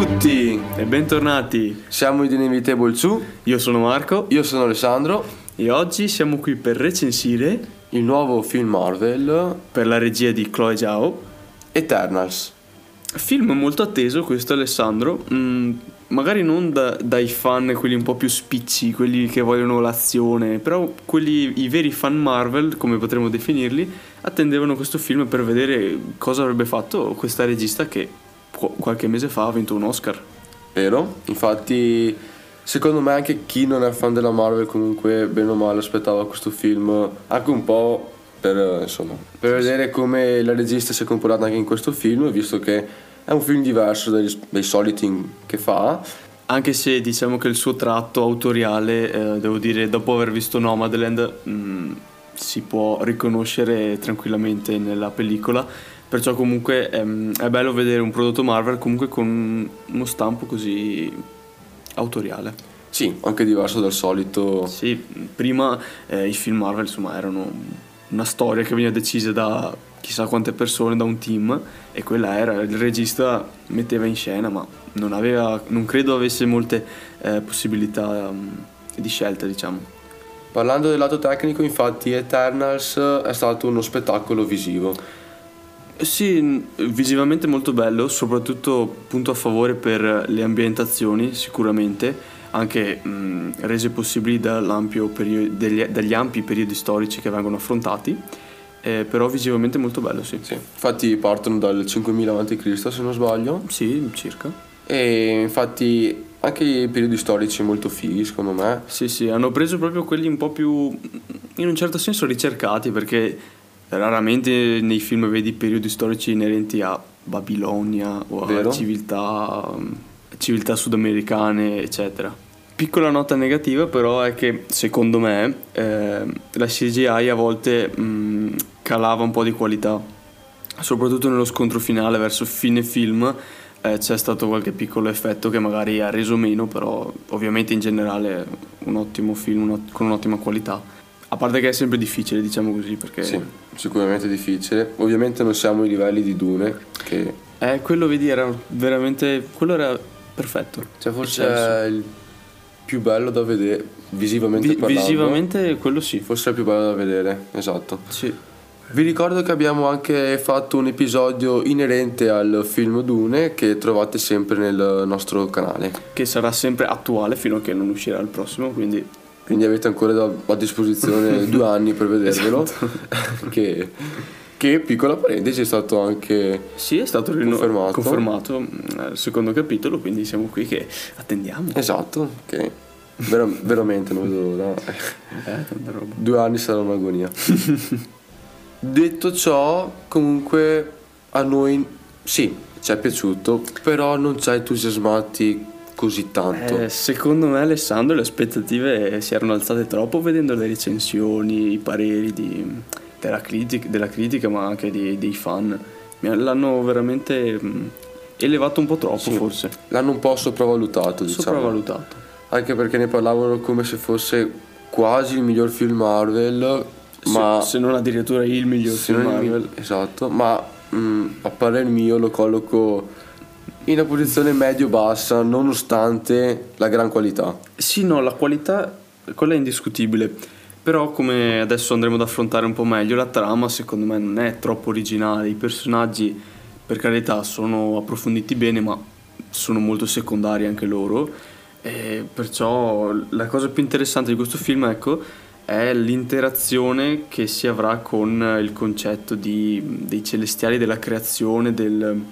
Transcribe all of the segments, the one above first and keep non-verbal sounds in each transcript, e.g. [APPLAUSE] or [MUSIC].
tutti e bentornati. Siamo i The Inevitable 2. Io sono Marco. Io sono Alessandro. E oggi siamo qui per recensire il nuovo film Marvel per la regia di Chloe Zhao Eternals. Film molto atteso questo Alessandro. Mm, magari non da, dai fan, quelli un po' più spicci, quelli che vogliono l'azione, però quelli, i veri fan Marvel, come potremmo definirli, attendevano questo film per vedere cosa avrebbe fatto questa regista che qualche mese fa ha vinto un Oscar. Vero? Infatti, secondo me anche chi non è fan della Marvel comunque bene o male aspettava questo film anche un po' per, insomma, per vedere come la regista si è comportata anche in questo film, visto che è un film diverso dai, dai soliti che fa. Anche se diciamo che il suo tratto autoriale, eh, devo dire, dopo aver visto Nomadland, mh, mm, si può riconoscere tranquillamente nella pellicola Perciò comunque ehm, è bello vedere un prodotto Marvel comunque con uno stampo così autoriale. Sì, anche diverso dal solito. Sì, prima eh, i film Marvel insomma erano una storia che veniva decisa da chissà quante persone, da un team e quella era, il regista metteva in scena ma non, aveva, non credo avesse molte eh, possibilità um, di scelta diciamo. Parlando del lato tecnico infatti Eternals è stato uno spettacolo visivo sì, visivamente molto bello, soprattutto punto a favore per le ambientazioni sicuramente, anche mh, rese possibili periodo, degli, dagli ampi periodi storici che vengono affrontati, eh, però visivamente molto bello, sì. sì. Infatti partono dal 5000 a.C. se non sbaglio. Sì, circa. E infatti anche i periodi storici molto fighi secondo me. Sì, sì, hanno preso proprio quelli un po' più, in un certo senso, ricercati perché Raramente nei film vedi periodi storici inerenti a Babilonia o a civiltà, civiltà sudamericane, eccetera. Piccola nota negativa però è che secondo me eh, la CGI a volte mh, calava un po' di qualità, soprattutto nello scontro finale verso fine film eh, c'è stato qualche piccolo effetto che magari ha reso meno, però ovviamente in generale un ottimo film con un'ottima qualità. A parte che è sempre difficile, diciamo così, perché... Sì, sicuramente difficile. Ovviamente non siamo ai livelli di Dune, che... Eh, quello vedi era veramente... quello era perfetto. Cioè forse è il più bello da vedere, visivamente Vi- parlando. Visivamente quello sì. Forse è il più bello da vedere, esatto. Sì. Vi ricordo che abbiamo anche fatto un episodio inerente al film Dune che trovate sempre nel nostro canale. Che sarà sempre attuale fino a che non uscirà il prossimo, quindi quindi avete ancora a disposizione [LAUGHS] due anni per vedervelo. Esatto. [LAUGHS] che, che, piccola parentesi, è stato anche sì, è stato confermato. confermato mm, il secondo capitolo, quindi siamo qui che attendiamo. Esatto, che ver- veramente non vedo l'ora. Eh, due anni sarà un'agonia. [LAUGHS] Detto ciò, comunque a noi sì, ci è piaciuto, però non ci ha entusiasmati così tanto? Eh, secondo me Alessandro le aspettative si erano alzate troppo vedendo le recensioni, i pareri di, della, critica, della, critica, ma anche di, dei fan. L'hanno veramente mm, elevato un po' troppo sì, forse. L'hanno un po' sopravvalutato, diciamo. Sopravvalutato. Anche perché ne parlavano come se fosse quasi il miglior film Marvel. Se, ma se non addirittura il miglior film Marvel. Il, esatto, ma mh, mm, a parer mio lo colloco in una posizione medio-bassa nonostante la gran qualità. Sì, no, la qualità, quella è indiscutibile. Però come adesso andremo ad affrontare un po' meglio, la trama secondo me non è troppo originale. I personaggi, per carità, sono approfonditi bene, ma sono molto secondari anche loro. E perciò la cosa più interessante di questo film, ecco, è l'interazione che si avrà con il concetto di, dei celestiali, della creazione, del,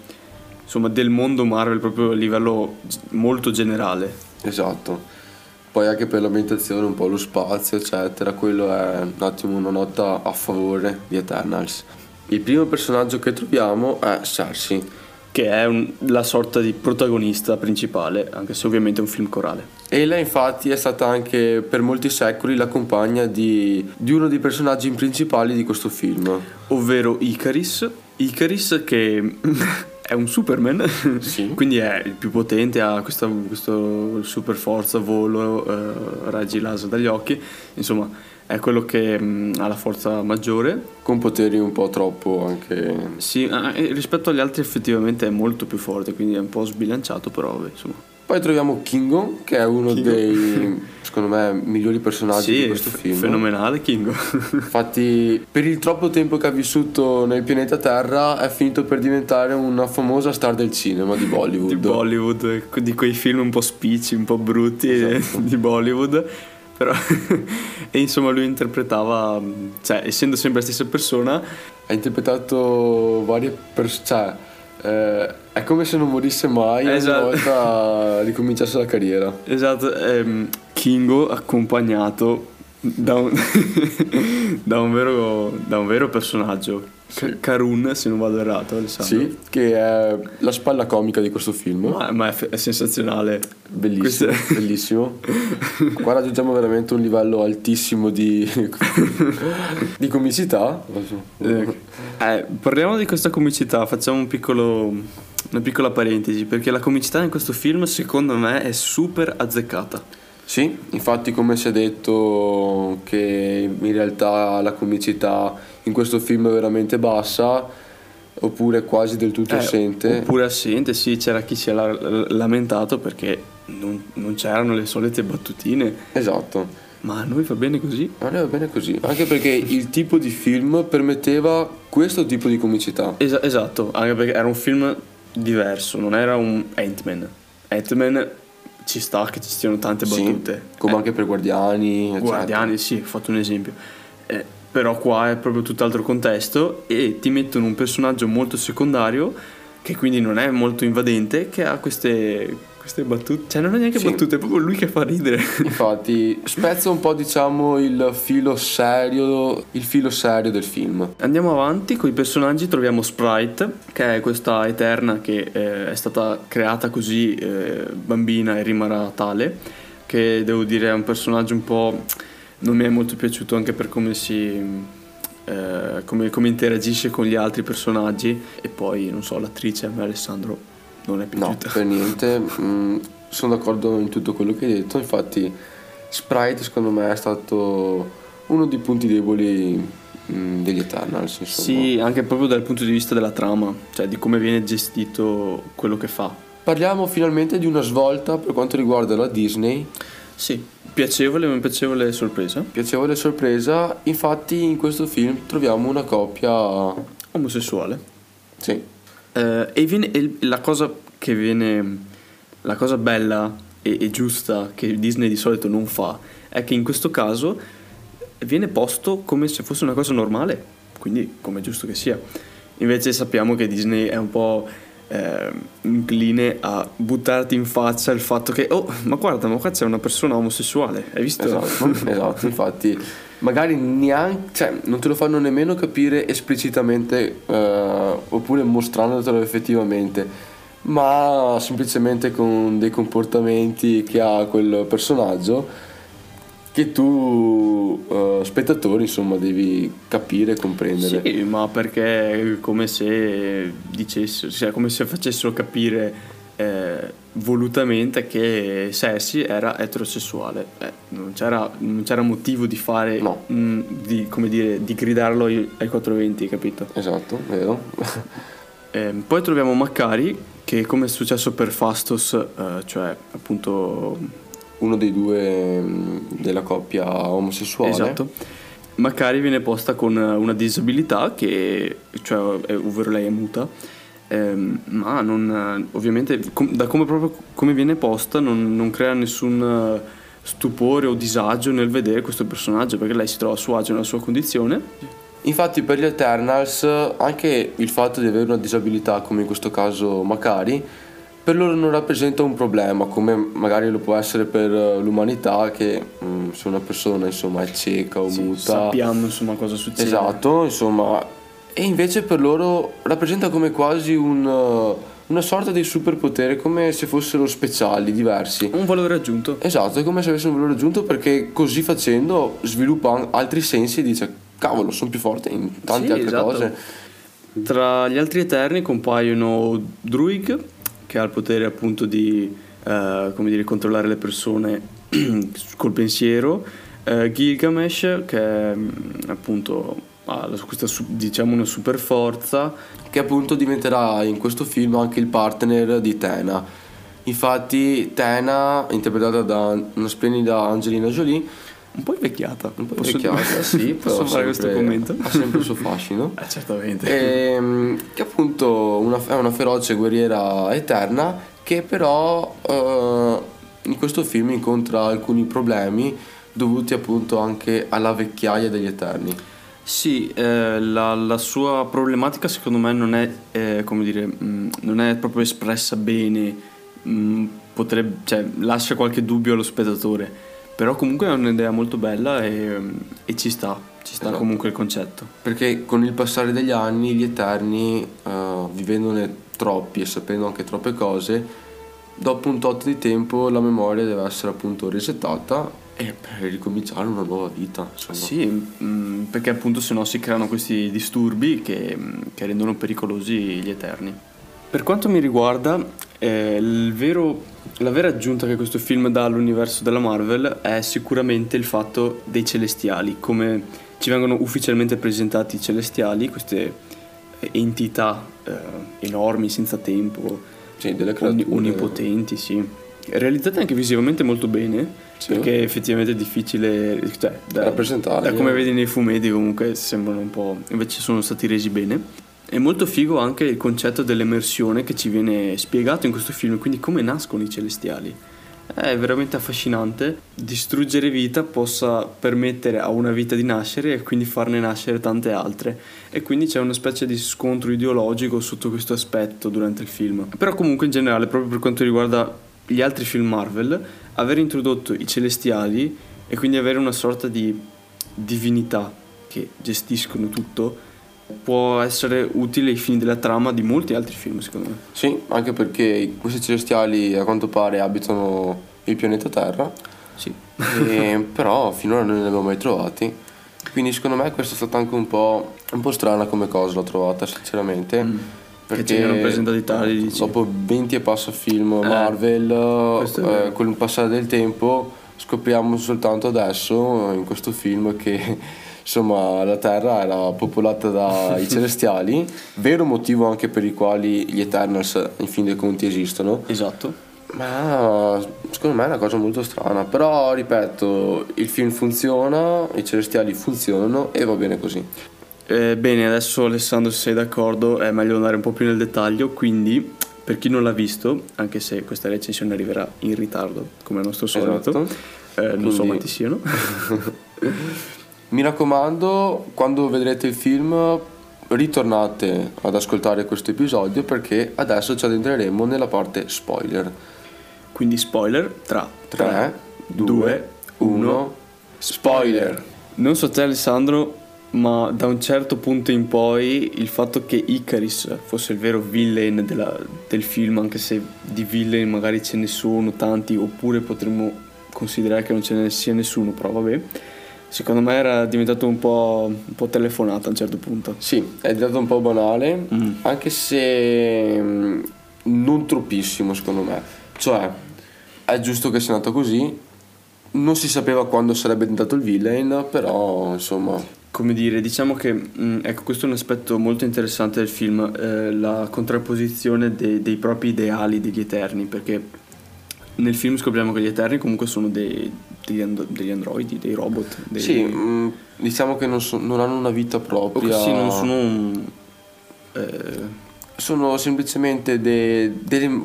insomma, del mondo Marvel proprio a livello molto generale. Esatto. Poi anche per l'ambientazione, un po' lo spazio, eccetera, quello è un attimo una nota a favore di Eternals. Il primo personaggio che troviamo è Cersei. Che è un, la sorta di protagonista principale, anche se ovviamente è un film corale. E lei infatti è stata anche per molti secoli la compagna di, di uno dei personaggi principali di questo film. Ovvero Icaris. Icaris che [LAUGHS] è un Superman, sì. [LAUGHS] quindi è il più potente, ha questa super forza, volo, eh, raggi laser dagli occhi, insomma è quello che mh, ha la forza maggiore. Con poteri un po' troppo anche... Sì, eh, rispetto agli altri effettivamente è molto più forte, quindi è un po' sbilanciato, però insomma. Poi troviamo Kingo, che è uno Kingo. dei, secondo me, migliori personaggi sì, di questo film. fenomenale Kingo. Infatti, per il troppo tempo che ha vissuto nel pianeta Terra, è finito per diventare una famosa star del cinema di [LAUGHS] Bollywood. di Bollywood, di quei film un po' spicci, un po' brutti esatto. [LAUGHS] di Bollywood. Però, [LAUGHS] e insomma lui interpretava, cioè essendo sempre la stessa persona... Ha interpretato varie persone, cioè eh, è come se non morisse mai esatto. una volta [LAUGHS] ricominciasse la carriera. Esatto, ehm, Kingo accompagnato da un, [LAUGHS] da, un vero, da un vero personaggio. Karun, se non vado errato, Alessandro. Sì, che è la spalla comica di questo film. Ma, ma è, è, sensazionale. Bellissimo, Queste... bellissimo. [LAUGHS] Qua raggiungiamo veramente un livello altissimo di, [LAUGHS] di comicità. Eh, eh, parliamo di questa comicità, facciamo un piccolo, una piccola parentesi, perché la comicità in questo film secondo me è super azzeccata. Sì, infatti come si è detto che in realtà la comicità in questo film è veramente bassa oppure quasi del tutto eh, assente. Oppure assente, sì, c'era chi si è lamentato perché non, non c'erano le solite battutine. Esatto. Ma a noi va bene così? A noi va bene così, anche perché il tipo di film permetteva questo tipo di comicità. Es- esatto, anche perché era un film diverso, non era un Ant-Man. Ant-Man ci sta che ci siano tante battute. Sì, come eh, anche per Guardiani. Guardiani, sì, ho fatto un esempio. Eh, però qua è proprio tutt'altro contesto e ti mettono un personaggio molto secondario che quindi non è molto invadente, che ha queste, queste battute, cioè non è neanche sì. battute, è proprio lui che fa ridere. Infatti, spezza un po' diciamo il filo serio, il filo serio del film. Andiamo avanti con i personaggi, troviamo Sprite, che è questa eterna che eh, è stata creata così eh, bambina e rimarrà tale, che devo dire è un personaggio un po' non mi è molto piaciuto anche per come si eh, come, come, interagisce con gli altri personaggi e poi non so l'attrice a me Alessandro non è piaciuta no per niente. Mm, sono d'accordo in tutto quello che hai detto. Infatti Sprite secondo me è stato uno dei punti deboli mm, degli Eternals insomma. sì anche proprio dal punto di vista della trama cioè di come viene gestito quello che fa. Parliamo finalmente di una svolta per quanto riguarda la Disney. Sì piacevole ma piacevole sorpresa. Piacevole sorpresa. Infatti in questo film troviamo una coppia omosessuale. Sì eh, e, viene, e la cosa che viene la cosa bella e, e, giusta che Disney di solito non fa è che in questo caso viene posto come se fosse una cosa normale, quindi come è giusto che sia. Invece sappiamo che Disney è un po' eh, incline a buttarti in faccia il fatto che, oh, ma guarda, ma qua c'è una persona omosessuale, hai visto? Esatto, esatto infatti [LAUGHS] magari neanche, cioè, non te lo fanno nemmeno capire esplicitamente eh, oppure mostrandotelo effettivamente, ma semplicemente con dei comportamenti che ha quel personaggio che tu uh, spettatore insomma devi capire e comprendere. Sì, ma perché è come se dicessero, cioè come se facessero capire eh, volutamente che Sessi era eterosessuale. Eh, non, c'era, non, c'era, motivo di fare, no. mh, mm, di, come dire, di gridarlo ai, ai 420, capito? Esatto, vero. eh, poi troviamo Maccari che come è successo per Fastos, eh, cioè appunto uno dei due mm, della coppia omosessuale. Esatto. Macari viene posta con una disabilità che, cioè, ovvero lei è muta, ehm, ma non, ovviamente com, da come, proprio, come viene posta non, non, crea nessun stupore o disagio nel vedere questo personaggio perché lei si trova a suo agio nella sua condizione. Infatti per gli Eternals anche il fatto di avere una disabilità come in questo caso Macari per loro non rappresenta un problema come magari lo può essere per eh, l'umanità che mh, mm, se una persona insomma è cieca o sì, muta sappiamo insomma cosa succede esatto insomma e invece per loro rappresenta come quasi un, uh, una sorta di superpotere come se fossero speciali, diversi un valore aggiunto esatto è come se avessero un valore aggiunto perché così facendo sviluppa altri sensi e dice cavolo sono più forte in tante sì, altre esatto. cose tra gli altri eterni compaiono Druig che ha il potere appunto di come dire, controllare le persone [CLEARS THROAT] col pensiero. Eh, Gilgamesh, che è mm, appunto ha questa diciamo una super forza. Che appunto diventerà in questo film anche il partner di Tena. Infatti Tena, interpretata da una splendida Angelina Jolie, un po' invecchiata. Un po' posso, invecchiata, sì. [LAUGHS] Posso fare questo commento? Ha sempre il suo fascino. [LAUGHS] eh, certamente. E, ehm, che appunto una, è una feroce guerriera eterna che però uh, in questo film incontra alcuni problemi dovuti appunto anche alla vecchiaia degli Eterni. Sì, eh, la, la, sua problematica secondo me non è, eh, come dire, mh, mm, non è proprio espressa bene, mh, mm, potrebbe, cioè, lascia qualche dubbio allo spettatore, però comunque è un'idea molto bella e, e ci sta, ci sta esatto. comunque il concetto. Perché con il passare degli anni gli Eterni, uh, vivendone troppi e sapendo anche troppe cose, dopo un tot di tempo la memoria deve essere appunto resettata e per ricominciare una nuova vita. Insomma. Sì, mh, mm, perché appunto se no si creano questi disturbi che, mm, che, rendono pericolosi gli Eterni. Per quanto mi riguarda, eh, vero, la vera aggiunta che questo film dà all'universo della Marvel è sicuramente il fatto dei celestiali, come ci vengono ufficialmente presentati i celestiali, queste entità eh, enormi, senza tempo, sì, delle creature onnipotenti, sì. realizzate anche visivamente molto bene sì. Perché effettivamente è difficile cioè, da, rappresentare. Da come vedi nei fumetti comunque sembrano un po'... invece sono stati resi bene. È molto figo anche il concetto dell'emersione che ci viene spiegato in questo film, quindi come nascono i celestiali. È veramente affascinante. Distruggere vita possa permettere a una vita di nascere e quindi farne nascere tante altre. E quindi c'è una specie di scontro ideologico sotto questo aspetto durante il film. Però comunque in generale, proprio per quanto riguarda gli altri film Marvel, aver introdotto i celestiali e quindi avere una sorta di divinità che gestiscono tutto può essere utile ai fini della trama di molti altri film secondo me. Sì, anche perché questi celestiali a quanto pare abitano il pianeta Terra. Sì. e, [LAUGHS] però finora non li abbiamo mai trovati. Quindi secondo me questa è stata anche un po', un po strana come cosa l'ho trovata sinceramente. Mm perché che c'erano presentati tali dici. dopo 20 e passa film eh, Marvel eh, con il passare del tempo scopriamo soltanto adesso in questo film che insomma la Terra era popolata dai [LAUGHS] celestiali vero motivo anche per i quali gli Eternals in fin dei conti esistono. Esatto. Ma secondo me è una cosa molto strana però ripeto il film funziona i celestiali funzionano e va bene così eh, bene, adesso Alessandro se sei d'accordo è meglio andare un po' più nel dettaglio, quindi per chi non l'ha visto, anche se questa recensione arriverà in ritardo come al nostro solito, esatto. eh, non quindi... so quanti siano. [LAUGHS] Mi raccomando, quando vedrete il film ritornate ad ascoltare questo episodio perché adesso ci addentreremo nella parte spoiler. Quindi spoiler tra 3, 2, 1, spoiler. Non so te Alessandro, ma da un certo punto in poi il fatto che Icaris fosse il vero villain della, del film, anche se di villain magari ce ne sono tanti, oppure potremmo considerare che non ce ne sia nessuno, però vabbè. Secondo me era diventato un po', un po telefonata a un certo punto. Sì, è diventato un po' banale, mm. anche se mm, non troppissimo secondo me. Cioè, è giusto che sia nato così, non si sapeva quando sarebbe diventato il villain, però insomma come dire, diciamo che mh, mm, ecco, questo è un aspetto molto interessante del film, eh, la contrapposizione de- dei propri ideali degli Eterni, perché nel film scopriamo che gli Eterni comunque sono dei, degli, and- degli, androidi, dei robot. Dei... Sì, mh, mm, diciamo che non, so- non, hanno una vita propria. sì, non sono un, eh... Sono semplicemente de- delle,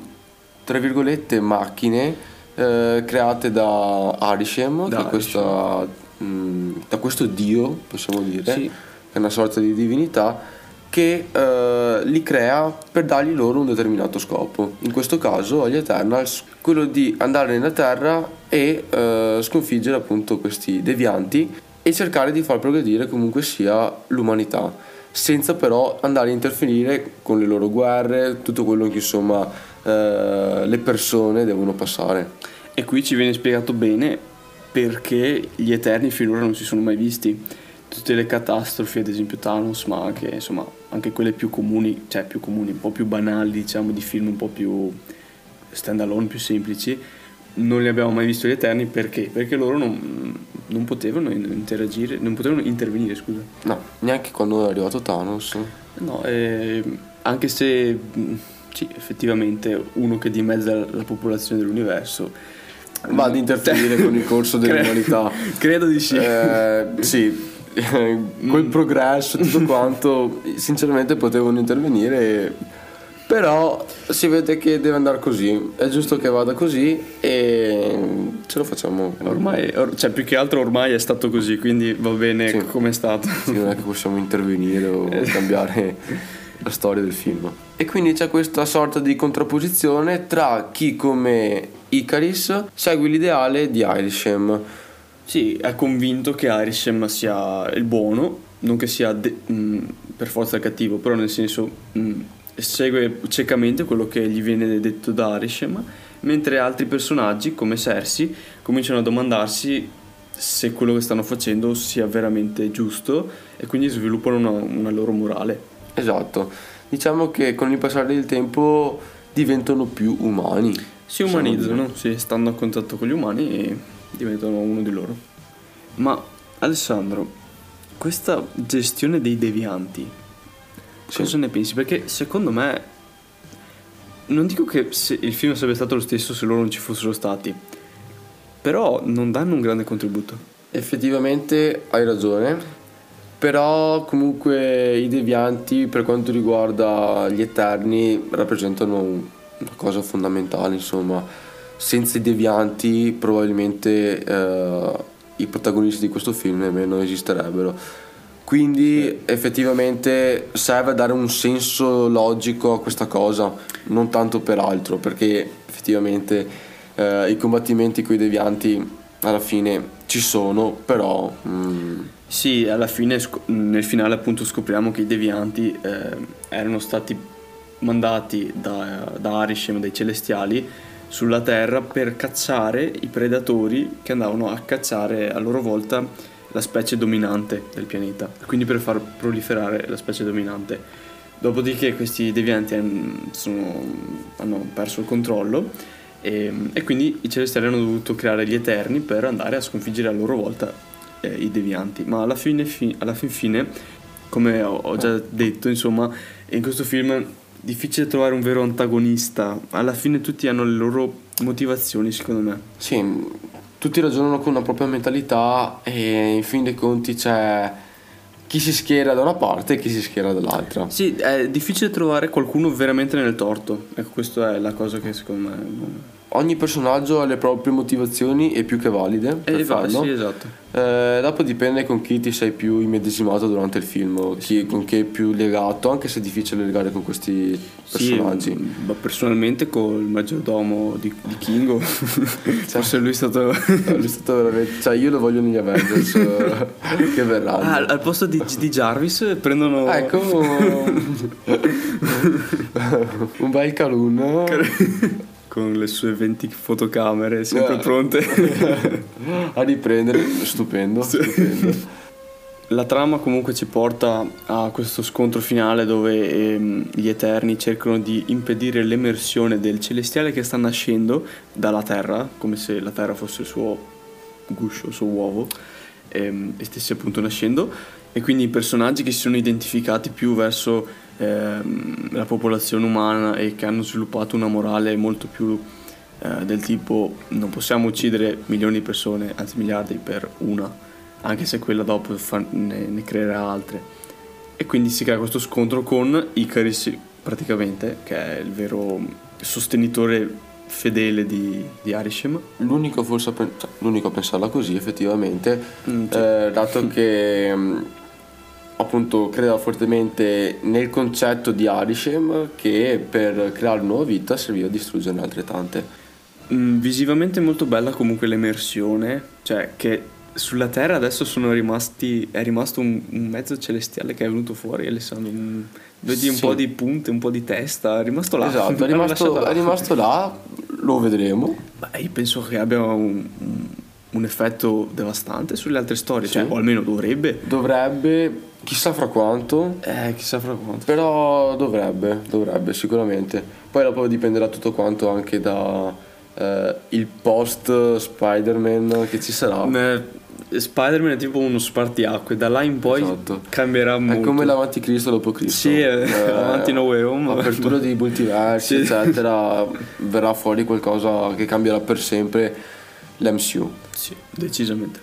tra virgolette, macchine eh, create da Arishem, da che è questa Mm, da questo dio, possiamo dire, sì. che è una sorta di divinità, che eh, li crea per dargli loro un determinato scopo. In questo caso agli Eternals quello di andare nella Terra e eh, sconfiggere appunto questi devianti e cercare di far progredire comunque sia l'umanità, senza però andare a interferire con le loro guerre, tutto quello che insomma eh, le persone devono passare. E qui ci viene spiegato bene perché gli Eterni finora non si sono mai visti. Tutte le catastrofi, ad esempio Thanos, ma anche, insomma, anche quelle più comuni, cioè più comuni, un po' più banali, diciamo, di film un po' più stand alone, più semplici, non li abbiamo mai visti gli Eterni perché? Perché loro non, non potevano interagire, non potevano intervenire, scusa. No, neanche quando è arrivato Thanos. No, eh, anche se sì, effettivamente uno che dimezza la popolazione dell'universo va ad interferire con il corso dell'umanità. Credo di sì. Eh, sì, [LAUGHS] quel progresso, tutto quanto, sinceramente potevano intervenire però si vede che deve andare così, è giusto che vada così e ce lo facciamo. Ormai, or, cioè più che altro ormai è stato così, quindi va bene sì. come è stato. Sì, non è che possiamo intervenire o cambiare la storia del film. E quindi c'è questa sorta di contrapposizione tra chi come Icaris segue l'ideale di Irisham. Sì, è convinto che Irisham sia il buono, non che sia de- mh, per forza il cattivo, però nel senso... Mh, segue ciecamente quello che gli viene detto da Arishem, mentre altri personaggi come Cersei cominciano a domandarsi se quello che stanno facendo sia veramente giusto e quindi sviluppano una, una loro morale. Esatto, diciamo che con il passare del tempo diventano più umani. Si umanizzano, sì, stanno a contatto con gli umani e diventano uno di loro. Ma Alessandro, questa gestione dei devianti sì. Cosa ne pensi? Perché secondo me non dico che il film sarebbe stato lo stesso se loro non ci fossero stati, però non danno un grande contributo. Effettivamente hai ragione, però comunque i devianti per quanto riguarda gli Eterni rappresentano una cosa fondamentale, insomma, senza i devianti probabilmente eh, i protagonisti di questo film nemmeno esisterebbero quindi effettivamente serve a dare un senso logico a questa cosa, non tanto per altro, perché effettivamente eh, i combattimenti con i devianti alla fine ci sono, però... Mm. Sì, alla fine nel finale appunto scopriamo che i devianti eh, erano stati mandati da, da Arishem, dai celestiali, sulla Terra per cacciare i predatori che andavano a cacciare a loro volta la specie dominante del pianeta, quindi per far proliferare la specie dominante. Dopodiché questi devianti sono, hanno perso il controllo e, e, quindi i celestiali hanno dovuto creare gli Eterni per andare a sconfiggere a loro volta eh, i devianti. Ma alla fin fine, come ho, già detto, insomma, in questo film difficile trovare un vero antagonista. Alla fine tutti hanno le loro motivazioni, secondo me. Sì, tutti ragionano con una propria mentalità e in fin dei conti c'è chi si schiera da una parte e chi si schiera dall'altra. Sì, è difficile trovare qualcuno veramente nel torto. Ecco, questa è la cosa che secondo me ogni personaggio ha le proprie motivazioni e più che valide per eh, farlo. Sì, esatto. Eh, dopo dipende con chi ti sei più immedesimato durante il film, chi, con chi è più legato, anche se è difficile legare con questi personaggi. Sì, ma personalmente col maggiordomo di, di Kingo, [LAUGHS] cioè, forse lui è stato... [LAUGHS] lui è stato veramente... Cioè io lo voglio negli Avengers [LAUGHS] che verranno. Ah, al posto di, di Jarvis prendono... Ecco... un bel Calun con le sue 20 fotocamere sempre pronte [LAUGHS] a riprendere, stupendo, stupendo. La trama comunque ci porta a questo scontro finale dove ehm, gli Eterni cercano di impedire l'emersione del celestiale che sta nascendo dalla Terra, come se la Terra fosse il suo guscio, il suo uovo, ehm, e stesse appunto nascendo. E quindi i personaggi che si sono identificati più verso ehm, la popolazione umana e che hanno sviluppato una morale molto più eh, del tipo non possiamo uccidere milioni di persone, anzi miliardi per una, anche se quella dopo ne, ne creerà altre. E quindi si crea questo scontro con Icaris praticamente, che è il vero sostenitore fedele di, di Arishem. L'unico, forse, cioè, l'unico a pensarla così effettivamente, mm, sì. eh, dato che mm, appunto credeva fortemente nel concetto di Arishem che per creare una nuova vita serviva a distruggerne altrettante. Mm, visivamente molto bella comunque l'emersione, cioè che sulla Terra adesso sono rimasti, è rimasto un, un mezzo celestiale che è venuto fuori, Alessandro. Un, vedi sì. un po' di punte, un po' di testa, è rimasto là. Esatto, è [LAUGHS] rimasto, è rimasto là, lo vedremo. Beh, io penso che abbia un, un effetto devastante sulle altre storie, sì. cioè, o almeno dovrebbe. Dovrebbe Chissà fra quanto. Eh, chissà fra quanto. Però dovrebbe, dovrebbe sicuramente. Poi dopo dipenderà tutto quanto anche da eh, il post Spider-Man che ci sarà. Eh, Spider-Man è tipo uno spartiacque, da là in poi esatto. cambierà molto. È come l'avanti Cristo dopo Cristo. Sì, eh, [LAUGHS] avanti No Way Home. Apertura di multiversi, sì. eccetera, verrà fuori qualcosa che cambierà per sempre l'MCU. Sì, decisamente.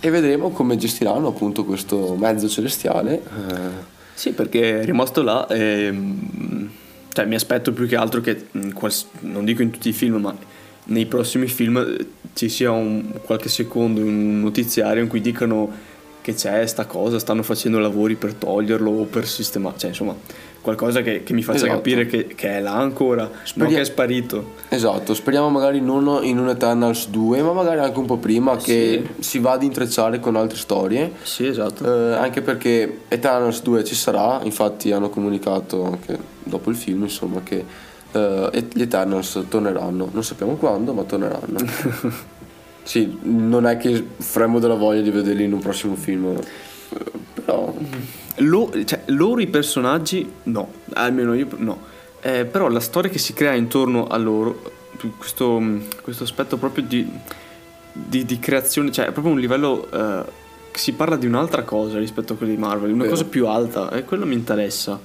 E vedremo come gestiranno appunto questo mezzo celestiale. Eh. Sì, perché è rimasto là e... Cioè, mi aspetto più che altro che, non dico in tutti i film, ma nei prossimi film eh, ci sia un, qualche secondo un notiziario in cui dicano che c'è sta cosa, stanno facendo lavori per toglierlo o per sistemare, cioè insomma qualcosa che, che mi faccia esatto. capire che, che, è là ancora, Speria- non che è sparito. Esatto, speriamo magari non in un Eternals 2, ma magari anche un po' prima che sì. si va ad intrecciare con altre storie. Sì, esatto. Eh, anche perché Eternals 2 ci sarà, infatti hanno comunicato anche dopo il film, insomma, che uh, gli Eternals torneranno. Non sappiamo quando, ma torneranno. [LAUGHS] sì, non è che faremo della voglia di vederli in un prossimo film, però... Lo, cioè, loro i personaggi, no, almeno io no. Eh, però la storia che si crea intorno a loro, questo, questo aspetto proprio di, di, di, creazione, cioè è proprio un livello... Eh, si parla di un'altra cosa rispetto a quelli di Marvel, una Vero. cosa più alta e quello mi interessa.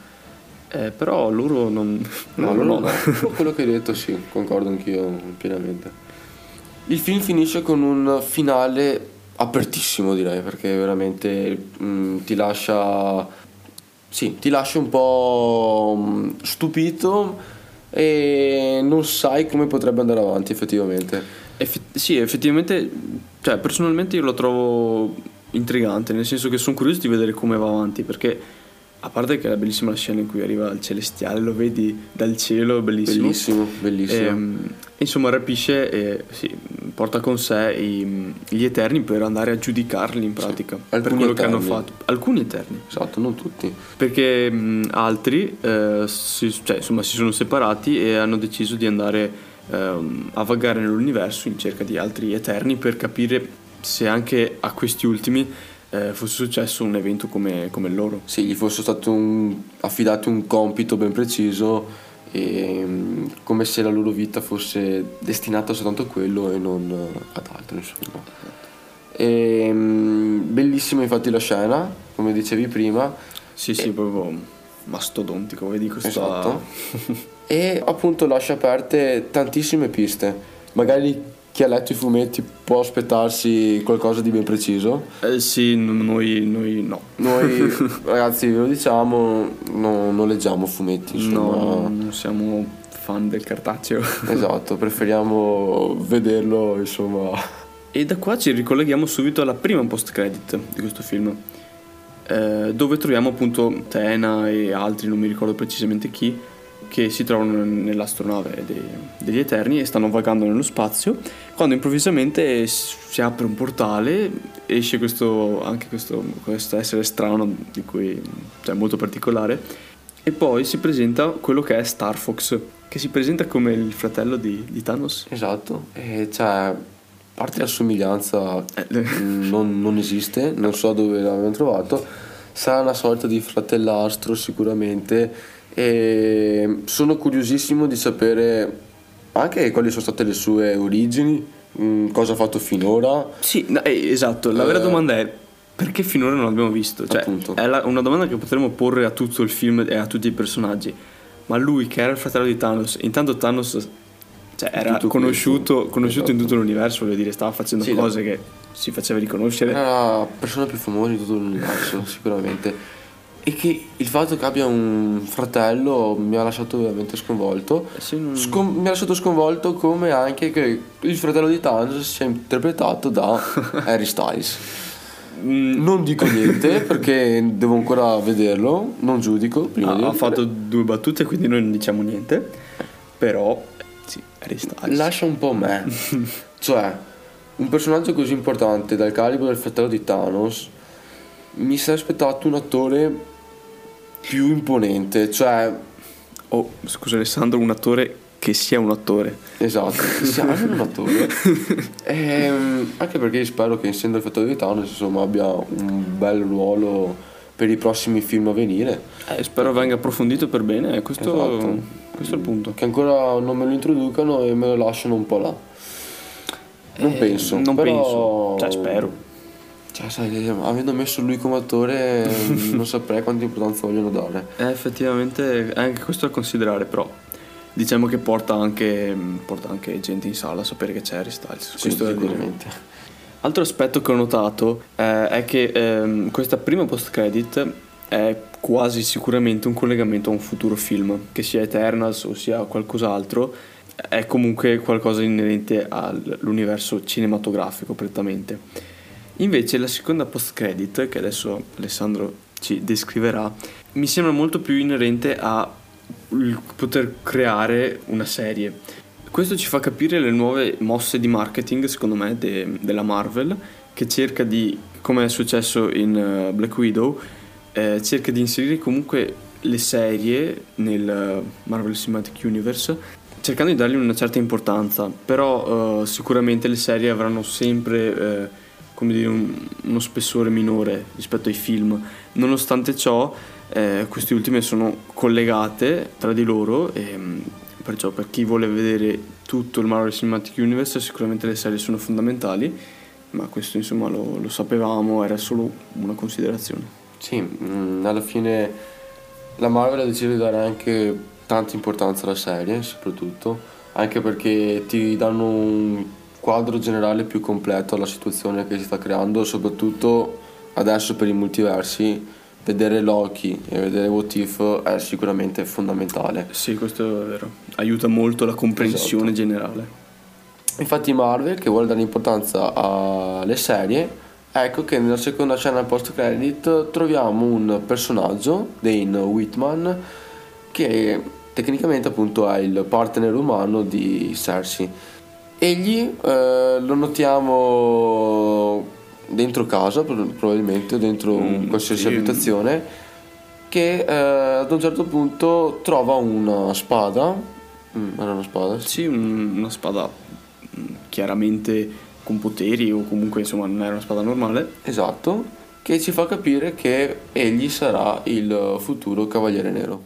Eh, però loro non... No, loro no. no. quello che hai detto sì, concordo anch'io pienamente. Il film finisce con un finale apertissimo direi, perché veramente mh, mm, ti lascia... Sì, ti lascia un po' mm, stupito e non sai come potrebbe andare avanti effettivamente. Eff- sì, effettivamente, cioè personalmente io lo trovo intrigante, nel senso che sono curioso di vedere come va avanti, perché a parte che è bellissima la scena in cui arriva il celestiale, lo vedi dal cielo, bellissimo. Bellissimo, bellissimo. E, ehm, insomma, rapisce e sì, porta con sé i, gli Eterni per andare a giudicarli in pratica. Sì, per quello eterni. che hanno fatto. Alcuni Eterni. Esatto, non tutti. Perché mh, altri eh, si, cioè, insomma, si sono separati e hanno deciso di andare eh, a vagare nell'universo in cerca di altri Eterni per capire se anche a questi ultimi eh, fosse successo un evento come, come loro. Sì, gli fosse stato un, affidato un compito ben preciso e mm, come se la loro vita fosse destinata soltanto a quello e non ad altro insomma. E, mm, bellissima infatti la scena, come dicevi prima. Sì, sì, e... proprio mastodontico, vedi questa... Esatto. [LAUGHS] e appunto lascia aperte tantissime piste. Magari chi ha letto i fumetti può aspettarsi qualcosa di ben preciso? Eh sì, noi, noi no. Noi [LAUGHS] ragazzi ve lo diciamo, no, non leggiamo fumetti. Insomma. No, non siamo fan del cartaceo. [LAUGHS] esatto, preferiamo vederlo insomma. E da qua ci ricolleghiamo subito alla prima post credit di questo film. Eh, dove troviamo appunto Tena e altri, non mi ricordo precisamente chi, che si trovano nell'astronave dei, degli Eterni e stanno vagando nello spazio, quando improvvisamente si apre un portale, esce questo, anche questo, questo essere strano, di cui, cioè molto particolare, e poi si presenta quello che è Star Fox, che si presenta come il fratello di, di Thanos. Esatto, e cioè, a parte la somiglianza eh. [LAUGHS] non, non esiste, non so dove l'abbiamo trovato, sarà una sorta di fratellastro sicuramente e sono curiosissimo di sapere anche quali sono state le sue origini, mm, cosa ha fatto finora. Sì, eh, esatto, la vera eh, domanda è perché finora non l'abbiamo visto? Cioè, appunto. è la, una domanda che potremmo porre a tutto il film e a tutti i personaggi. Ma lui che era il fratello di Thanos, intanto Thanos cioè, era conosciuto, conosciuto in tutto l'universo, voglio dire, stava facendo sì, cose no. che si faceva riconoscere. Era la persona più famosa di tutto l'universo, sicuramente e che il fatto che abbia un fratello mi ha lasciato veramente sconvolto. Eh non... Scom- mi ha lasciato sconvolto come anche che il fratello di Thanos sia interpretato da [LAUGHS] Harry Styles. Mm. Non dico niente perché devo ancora vederlo, non giudico. Prima ah. Ha fatto due battute quindi noi non diciamo niente, però sì, Harry Styles. Lascia un po' me. [LAUGHS] cioè, un personaggio così importante dal calibro del fratello di Thanos mi sarei aspettato un attore più imponente, cioè... Oh, scusa Alessandro, un attore che sia un attore. Esatto, che sia [LAUGHS] anche un attore. e, ehm, anche perché spero che essendo il fattore di Thanos insomma abbia un bel ruolo per i prossimi film a venire. Eh, spero venga approfondito per bene, questo, esatto. questo è il punto. Che ancora non me lo introducano e me lo lasciano un po' là. Non eh, penso. Non però... penso, cioè spero. Cioè, sai, avendo messo lui come attore, [LAUGHS] non saprei quanta importanza vogliono dare. Eh, effettivamente, è anche questo da considerare, però. Diciamo che porta anche, porta anche gente in sala a sapere che c'è Harry Styles. Sì, sicuramente. Altro aspetto che ho notato eh, è che ehm, questa prima post-credit è quasi sicuramente un collegamento a un futuro film, che sia Eternals o sia qualcos'altro, è comunque qualcosa inerente all'universo cinematografico prettamente. Invece la seconda post credit, che adesso Alessandro ci descriverà, mi sembra molto più inerente a poter creare una serie. Questo ci fa capire le nuove mosse di marketing, secondo me, de- della Marvel, che cerca di, come è successo in uh, Black Widow, eh, cerca di inserire comunque le serie nel uh, Marvel Cinematic Universe, cercando di dargli una certa importanza, però uh, sicuramente le serie avranno sempre eh, come dire, un, uno spessore minore rispetto ai film. Nonostante ciò, eh, queste ultime sono collegate tra di loro e mm, perciò per chi vuole vedere tutto il Marvel Cinematic Universe sicuramente le serie sono fondamentali, ma questo insomma lo, lo sapevamo, era solo una considerazione. Sì, mh, mm, alla fine la Marvel ha deciso di dare anche tanta importanza alla serie, soprattutto, anche perché ti danno un quadro generale più completo alla situazione che si sta creando, soprattutto adesso per i multiversi, vedere Loki e vedere What If è sicuramente fondamentale. Sì, questo è vero. Aiuta molto la comprensione esatto. generale. Infatti Marvel, che vuole dare importanza alle serie, ecco che nella seconda scena post credit troviamo un personaggio, Dane Whitman, che tecnicamente appunto è il partner umano di Cersei Egli eh, lo notiamo dentro casa, probabilmente, dentro mm, qualsiasi sì. abitazione, che eh, ad un certo punto trova una spada. Mm, era una spada? Sì, una spada mm, chiaramente con poteri o comunque insomma non era una spada normale. Esatto, che ci fa capire che egli sarà il futuro Cavaliere Nero.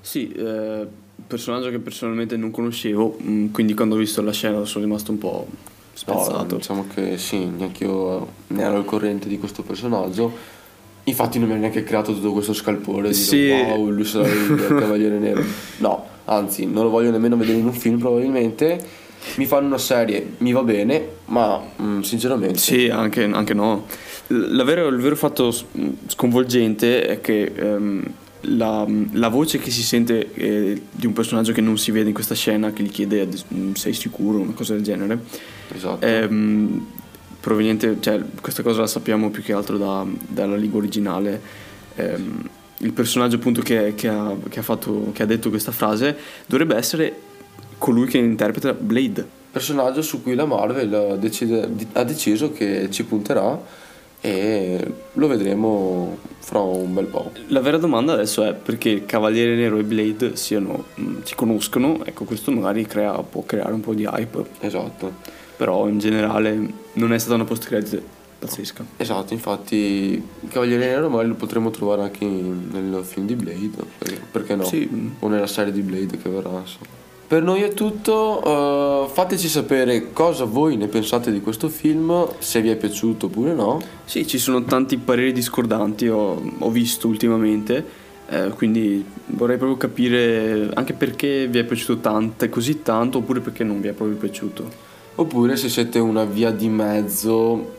Sì, eh personaggio che personalmente non conoscevo, mm, quindi quando ho visto la scena sono rimasto un po' spezzato. No, diciamo che sì, neanche io ne ero al corrente di questo personaggio. Infatti non mi ha neanche creato tutto questo scalpore di sì. wow, lui sarà il [LAUGHS] cavaliere nero. No, anzi, non lo voglio nemmeno vedere in un film probabilmente. Mi fanno una serie, mi va bene, ma mh, mm, sinceramente... Sì, anche, anche no. Vero, il vero fatto sconvolgente è che... Um, la, la, voce che si sente eh, di un personaggio che non si vede in questa scena, che gli chiede mm, sei sicuro, una cosa del genere, esatto. ehm, proveniente, cioè, questa cosa la sappiamo più che altro da, dalla lingua originale. Ehm, il personaggio appunto che, che, ha, che, ha fatto, che ha detto questa frase dovrebbe essere colui che interpreta Blade. Personaggio su cui la Marvel decide, ha deciso che ci punterà e lo vedremo fra un bel po'. La vera domanda adesso è perché Cavaliere Nero e Blade siano, mh, mm, si conoscono, ecco questo magari crea, può creare un po' di hype. Esatto. Però in generale non è stata una post credit pazzesca. Esatto, infatti Cavaliere Nero magari lo potremo trovare anche nel film di Blade, perché no? Sì. O nella serie di Blade che verrà. Insomma. Per noi è tutto, uh, fateci sapere cosa voi ne pensate di questo film, se vi è piaciuto oppure no. Sì, ci sono tanti pareri discordanti, ho, ho visto ultimamente, eh, quindi vorrei proprio capire anche perché vi è piaciuto tanto, così tanto, oppure perché non vi è proprio piaciuto. Oppure se siete una via di mezzo,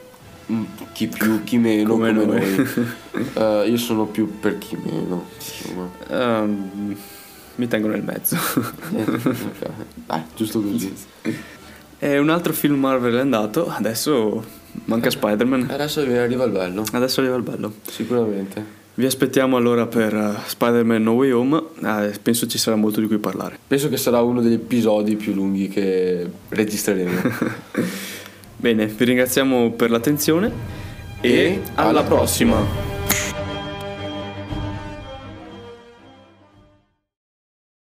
mm, chi più, chi meno, come, come noi. uh, [LAUGHS] io sono più per chi meno. Um, mi tengo nel mezzo. [LAUGHS] Dai, giusto così. E un altro film Marvel è andato, adesso manca Spider-Man. Adesso arriva il bello. Adesso arriva il bello. Sicuramente. Vi aspettiamo allora per uh, Spider-Man No Way Home, eh, penso ci sarà molto di cui parlare. Penso che sarà uno degli episodi più lunghi che registreremo. [LAUGHS] Bene, vi ringraziamo per l'attenzione e, e alla, alla prossima. prossima.